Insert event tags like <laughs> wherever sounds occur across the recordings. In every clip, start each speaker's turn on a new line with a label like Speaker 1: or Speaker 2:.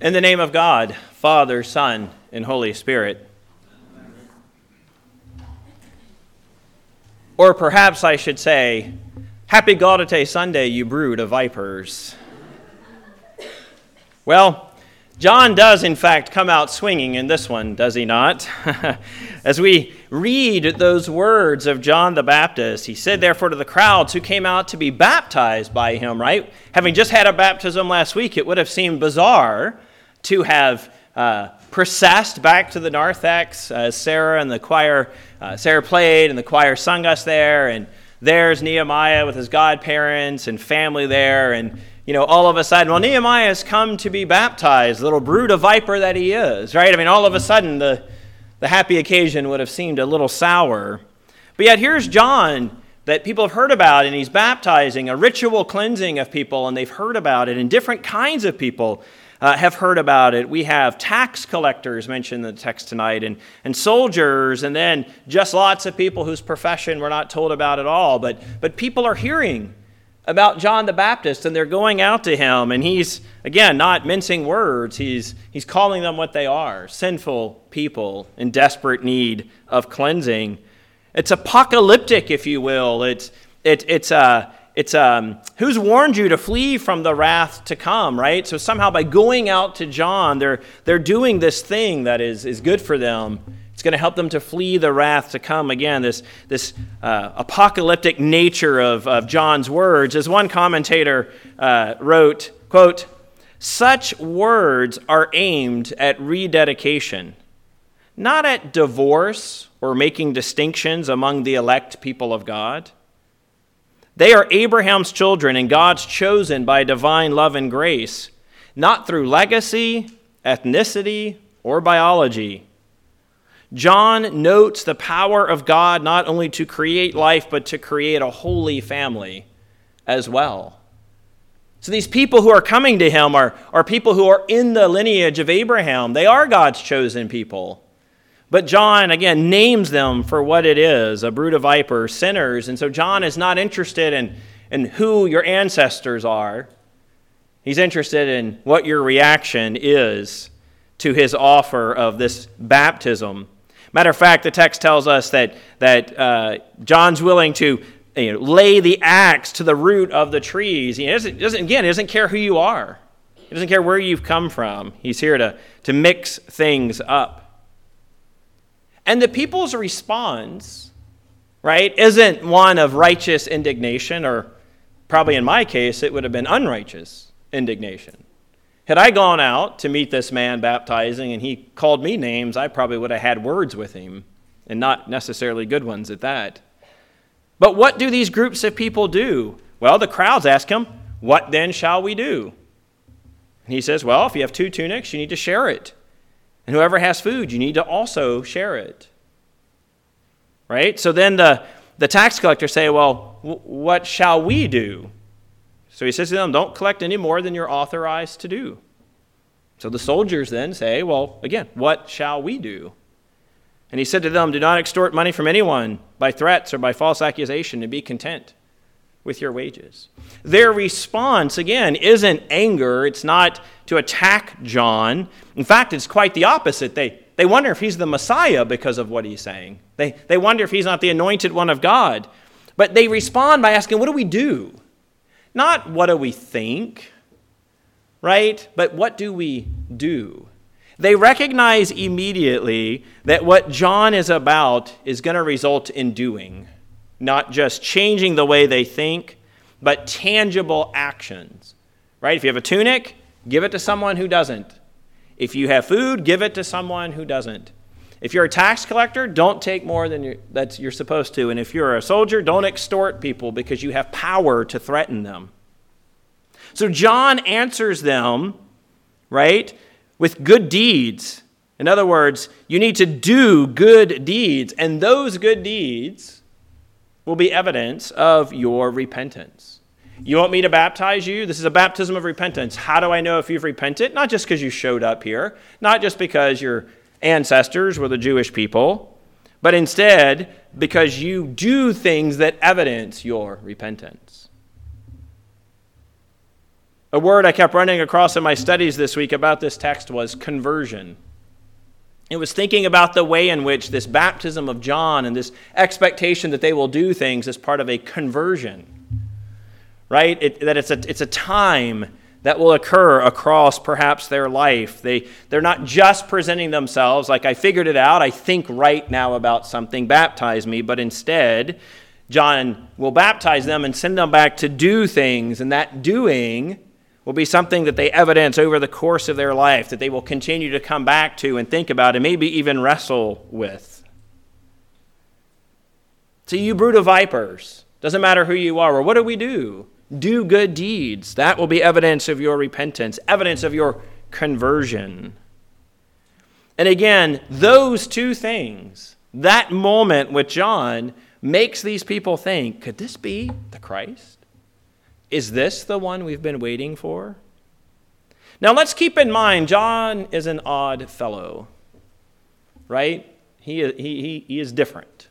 Speaker 1: In the name of God, Father, Son, and Holy Spirit. Or perhaps I should say, Happy Gaudete Sunday, you brood of vipers. Well, John does, in fact, come out swinging in this one, does he not? <laughs> As we read those words of John the Baptist, he said, therefore, to the crowds who came out to be baptized by him, right? Having just had a baptism last week, it would have seemed bizarre to have uh, processed back to the narthex as Sarah and the choir, uh, Sarah played and the choir sung us there, and there's Nehemiah with his godparents and family there, and you know, all of a sudden, well, Nehemiah has come to be baptized, little brood of viper that he is, right? I mean, all of a sudden, the, the happy occasion would have seemed a little sour. But yet, here's John that people have heard about, and he's baptizing, a ritual cleansing of people, and they've heard about it, and different kinds of people uh, have heard about it. We have tax collectors mentioned in the text tonight, and, and soldiers, and then just lots of people whose profession we're not told about at all. But, but people are hearing about John the Baptist, and they're going out to him, and he's, again, not mincing words. He's, he's calling them what they are sinful people in desperate need of cleansing. It's apocalyptic, if you will. It's, it, it's, uh, it's um, who's warned you to flee from the wrath to come, right? So somehow by going out to John, they're, they're doing this thing that is, is good for them. It's going to help them to flee the wrath to come. Again, this, this uh, apocalyptic nature of, of John's words. As one commentator uh, wrote, quote, such words are aimed at rededication, not at divorce or making distinctions among the elect people of God. They are Abraham's children and God's chosen by divine love and grace, not through legacy, ethnicity, or biology. John notes the power of God not only to create life, but to create a holy family as well. So these people who are coming to him are, are people who are in the lineage of Abraham. They are God's chosen people. But John, again, names them for what it is a brood of vipers, sinners. And so John is not interested in, in who your ancestors are, he's interested in what your reaction is to his offer of this baptism. Matter of fact, the text tells us that, that uh, John's willing to you know, lay the axe to the root of the trees. He doesn't, doesn't, again, he doesn't care who you are. He doesn't care where you've come from. He's here to, to mix things up. And the people's response, right, isn't one of righteous indignation, or probably in my case, it would have been unrighteous indignation. Had I gone out to meet this man baptizing and he called me names, I probably would have had words with him, and not necessarily good ones at that. But what do these groups of people do? Well, the crowds ask him, What then shall we do? And he says, Well, if you have two tunics, you need to share it. And whoever has food, you need to also share it. Right? So then the, the tax collectors say, Well, w- what shall we do? So he says to them, Don't collect any more than you're authorized to do. So the soldiers then say, Well, again, what shall we do? And he said to them, Do not extort money from anyone by threats or by false accusation, and be content with your wages. Their response, again, isn't anger. It's not to attack John. In fact, it's quite the opposite. They, they wonder if he's the Messiah because of what he's saying. They, they wonder if he's not the anointed one of God. But they respond by asking, What do we do? Not what do we think, right? But what do we do? They recognize immediately that what John is about is going to result in doing not just changing the way they think, but tangible actions. Right? If you have a tunic, give it to someone who doesn't. If you have food, give it to someone who doesn't. If you're a tax collector, don't take more than you're, that you're supposed to. And if you're a soldier, don't extort people because you have power to threaten them. So John answers them, right, with good deeds. In other words, you need to do good deeds. And those good deeds will be evidence of your repentance. You want me to baptize you? This is a baptism of repentance. How do I know if you've repented? Not just because you showed up here, not just because your ancestors were the Jewish people, but instead because you do things that evidence your repentance. A word I kept running across in my studies this week about this text was conversion. It was thinking about the way in which this baptism of John and this expectation that they will do things as part of a conversion, right? It, that it's a, it's a time that will occur across perhaps their life. They, they're not just presenting themselves like, I figured it out, I think right now about something, baptize me, but instead, John will baptize them and send them back to do things, and that doing will be something that they evidence over the course of their life, that they will continue to come back to and think about and maybe even wrestle with. So, you brood of vipers, doesn't matter who you are, or what do we do? Do good deeds. That will be evidence of your repentance, evidence of your conversion. And again, those two things, that moment with John, makes these people think could this be the Christ? Is this the one we've been waiting for? Now let's keep in mind, John is an odd fellow, right? He, he, he, he is different.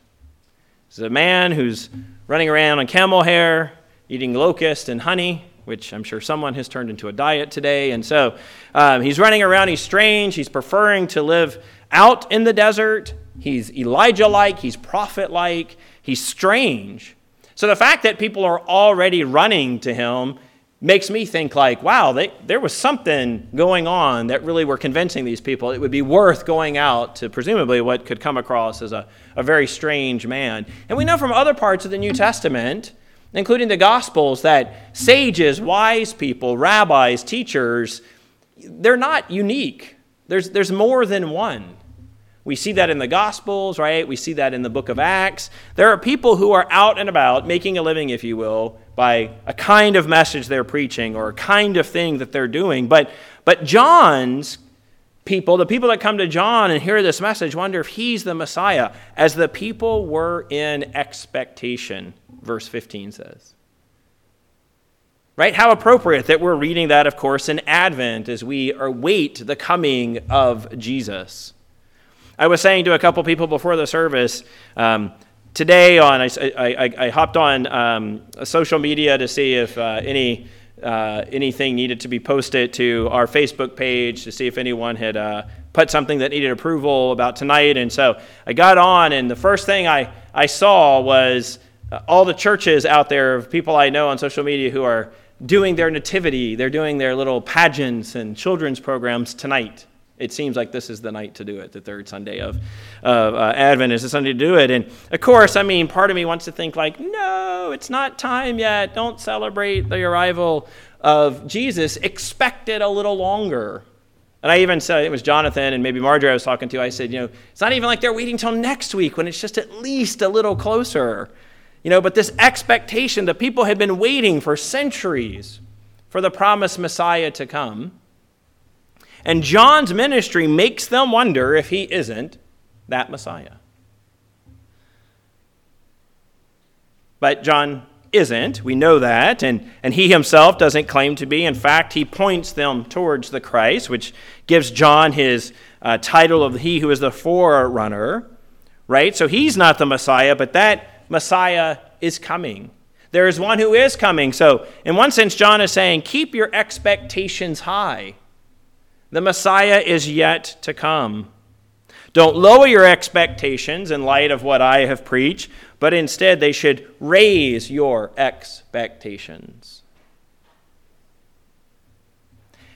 Speaker 1: He's a man who's running around on camel hair, eating locust and honey, which I'm sure someone has turned into a diet today. And so um, he's running around, he's strange, he's preferring to live out in the desert. He's Elijah like, he's prophet like, he's strange. So the fact that people are already running to him makes me think like, wow, they, there was something going on that really were convincing these people it would be worth going out to presumably what could come across as a, a very strange man. And we know from other parts of the New Testament, including the Gospels, that sages, wise people, rabbis, teachers, they're not unique. There's, there's more than one. We see that in the Gospels, right? We see that in the book of Acts. There are people who are out and about making a living, if you will, by a kind of message they're preaching or a kind of thing that they're doing. But, but John's people, the people that come to John and hear this message, wonder if he's the Messiah, as the people were in expectation, verse 15 says. Right? How appropriate that we're reading that, of course, in Advent as we await the coming of Jesus. I was saying to a couple people before the service, um, today on I, I, I hopped on um, social media to see if uh, any uh, anything needed to be posted to our Facebook page to see if anyone had uh, put something that needed approval about tonight. And so I got on, and the first thing I, I saw was uh, all the churches out there of people I know on social media who are doing their nativity. They're doing their little pageants and children's programs tonight. It seems like this is the night to do it, the third Sunday of, uh, Advent is the Sunday to do it. And of course, I mean, part of me wants to think, like, no, it's not time yet. Don't celebrate the arrival of Jesus. Expect it a little longer. And I even said, it was Jonathan and maybe Marjorie I was talking to, I said, you know, it's not even like they're waiting till next week when it's just at least a little closer. You know, but this expectation that people had been waiting for centuries for the promised Messiah to come and John's ministry makes them wonder if he isn't that Messiah. But John isn't. We know that. And, and he himself doesn't claim to be. In fact, he points them towards the Christ, which gives John his uh, title of he who is the forerunner, right? So he's not the Messiah, but that Messiah is coming. There is one who is coming. So, in one sense, John is saying, keep your expectations high. The Messiah is yet to come. Don't lower your expectations in light of what I have preached, but instead they should raise your expectations.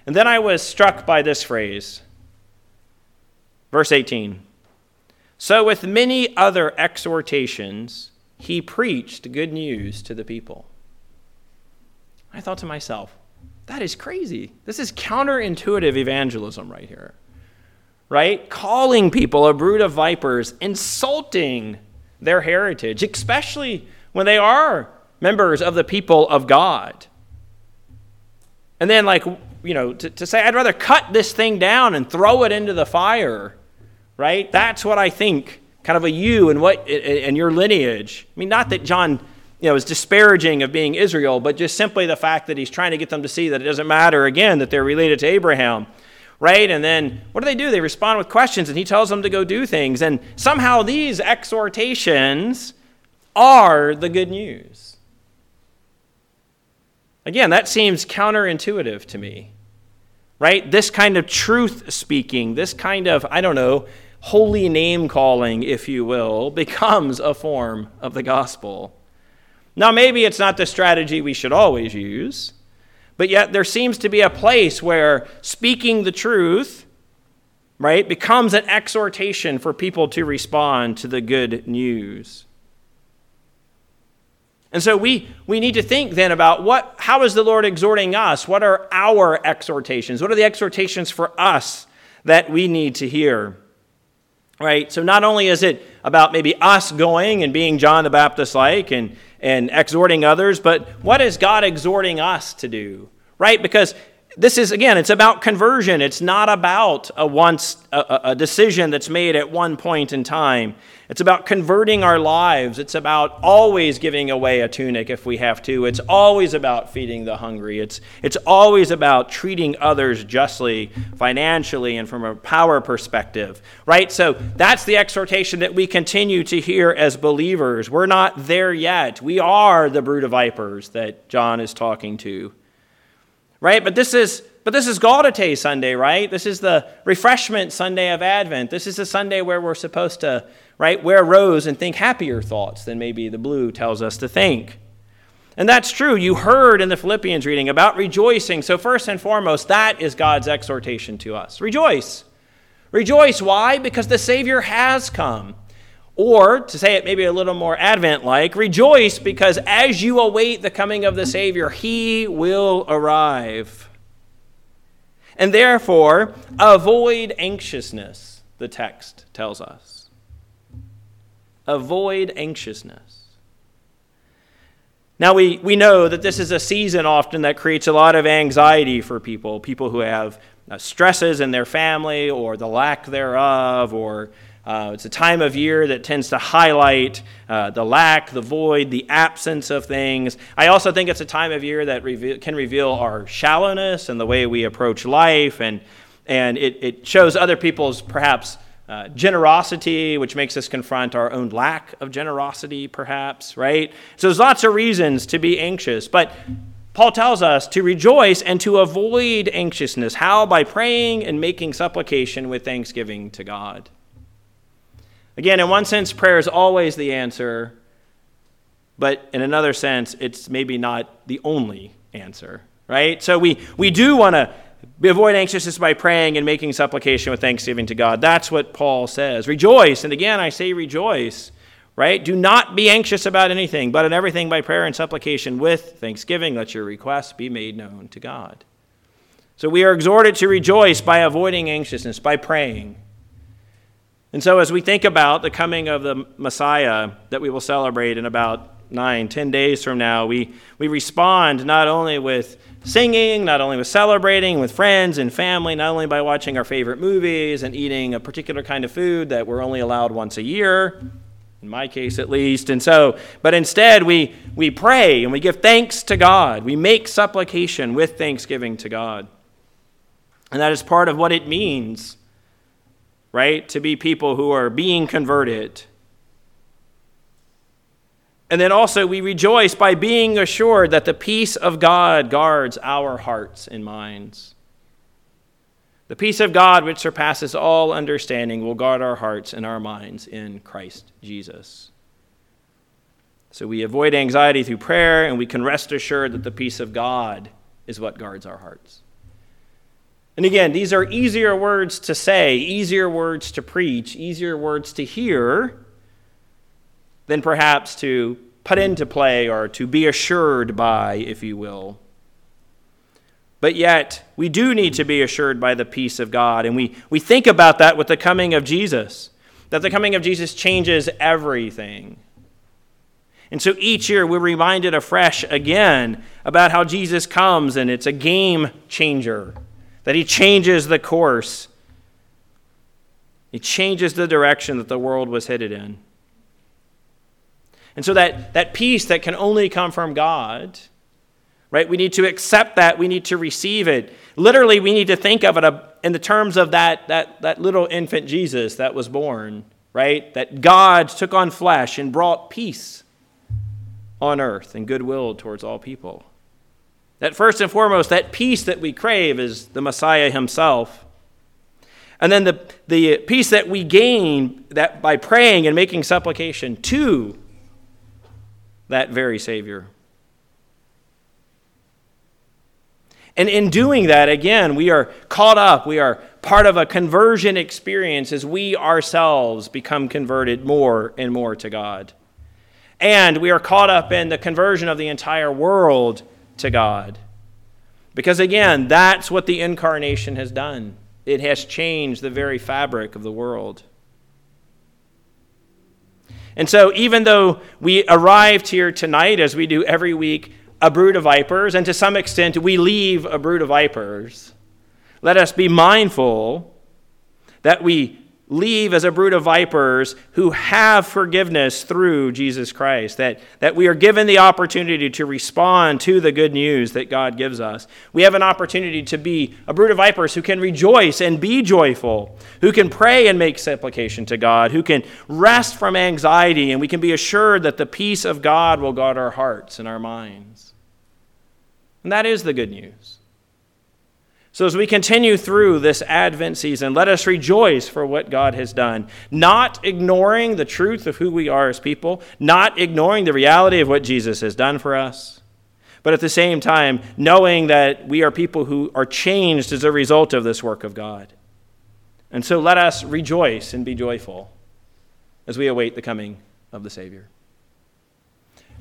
Speaker 1: And then I was struck by this phrase. Verse 18. So, with many other exhortations, he preached good news to the people. I thought to myself, that is crazy. This is counterintuitive evangelism right here. Right? Calling people a brood of vipers, insulting their heritage, especially when they are members of the people of God. And then, like, you know, to, to say, I'd rather cut this thing down and throw it into the fire, right? That's what I think kind of a you and what and your lineage. I mean, not that John you know, is disparaging of being Israel, but just simply the fact that he's trying to get them to see that it doesn't matter, again, that they're related to Abraham, right? And then what do they do? They respond with questions, and he tells them to go do things. And somehow these exhortations are the good news. Again, that seems counterintuitive to me, right? This kind of truth speaking, this kind of, I don't know, holy name calling, if you will, <laughs> becomes a form of the gospel. Now, maybe it's not the strategy we should always use, but yet there seems to be a place where speaking the truth, right, becomes an exhortation for people to respond to the good news. And so we, we need to think then about what, how is the Lord exhorting us? What are our exhortations? What are the exhortations for us that we need to hear? Right? So not only is it about maybe us going and being John the Baptist like and, and exhorting others, but what is God exhorting us to do? Right? Because this is again it's about conversion. It's not about a once a, a, decision that's made at one point in time. It's about converting our lives. It's about always giving away a tunic if we have to. It's always about feeding the hungry. It's it's always about treating others justly financially and from a power perspective right? So that's the exhortation that we continue to hear as believers. We're not there yet. We are the brood of vipers that john is talking to right? But this is but this is Gaudete Sunday, right? This is the refreshment Sunday of Advent. This is the Sunday where we're supposed to, right, wear rose and think happier thoughts than maybe the blue tells us to think. And that's true. You heard in the Philippians reading about rejoicing. So, first and foremost, that is God's exhortation to us. Rejoice. Rejoice. Why? Because the Savior has come. Or, to say it maybe a little more Advent like, rejoice because as you await the coming of the Savior, he will arrive. And therefore, avoid anxiousness, the text tells us. Avoid anxiousness. Now, we, we know that this is a season often that creates a lot of anxiety for people, people who have uh, stresses in their family or the lack thereof, or uh, it's a time of year that tends to highlight uh, the lack, the void, the absence of things. I also think it's a time of year that can reveal our shallowness and the way we approach life, and, and it, it shows other people's perhaps uh, generosity, which makes us confront our own lack of generosity, perhaps, right? So there's lots of reasons to be anxious, but Paul tells us to rejoice and to avoid anxiousness. How? By praying and making supplication with thanksgiving to God. Again, in one sense, prayer is always the answer, but in another sense, it's maybe not the only answer, right? So we, we do want to avoid anxiousness by praying and making supplication with thanksgiving to God. That's what Paul says. Rejoice. And again, I say rejoice, right? Do not be anxious about anything, but in everything by prayer and supplication with thanksgiving, let your requests be made known to God. So we are exhorted to rejoice by avoiding anxiousness, by praying. And so, as we think about the coming of the Messiah that we will celebrate in about nine, ten days from now, we, we respond not only with singing, not only with celebrating with friends and family, not only by watching our favorite movies and eating a particular kind of food that we're only allowed once a year, in my case at least. And so, but instead, we, we pray and we give thanks to God. We make supplication with thanksgiving to God. And that is part of what it means right? To be people who are being converted. And then also, we rejoice by being assured that the peace of God guards our hearts and minds. The peace of God, which surpasses all understanding, will guard our hearts and our minds in Christ Jesus. So we avoid anxiety through prayer, and we can rest assured that the peace of God is what guards our hearts. And again, these are easier words to say, easier words to preach, easier words to hear than perhaps to put into play or to be assured by, if you will. But yet, we do need to be assured by the peace of God. And we, we think about that with the coming of Jesus, that the coming of Jesus changes everything. And so each year we're reminded afresh again about how Jesus comes and it's a game changer that he changes the course. He changes the direction that the world was headed in. And so that, that peace that can only come from God, right? We need to accept that. We need to receive it. Literally, we need to think of it uh, in the terms of that, that, that little infant Jesus that was born, right? That God took on flesh and brought peace on earth and goodwill towards all people. That first and foremost, that peace that we crave is the Messiah himself. And then the, the peace that we gain that by praying and making supplication to that very Savior. And in doing that, again, we are caught up, we are part of a conversion experience as we ourselves become converted more and more to God. And we are caught up in the conversion of the entire world to God. Because again, that's what the incarnation has done. It has changed the very fabric of the world. And so, even though we arrived here tonight, as we do every week, a brood of vipers, and to some extent we leave a brood of vipers, let us be mindful that we leave as a brood of vipers who have forgiveness through Jesus Christ, that, that we are given the opportunity to respond to the good news that God gives us. We have an opportunity to be a brood of vipers who can rejoice and be joyful, who can pray and make supplication to God, who can rest from anxiety, and we can be assured that the peace of God will guard our hearts and our minds. And that is the good news. So, as we continue through this Advent season, let us rejoice for what God has done, not ignoring the truth of who we are as people, not ignoring the reality of what Jesus has done for us, but at the same time, knowing that we are people who are changed as a result of this work of God. And so, let us rejoice and be joyful as we await the coming of the Savior.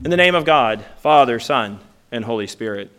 Speaker 1: In the name of God, Father, Son, and Holy Spirit.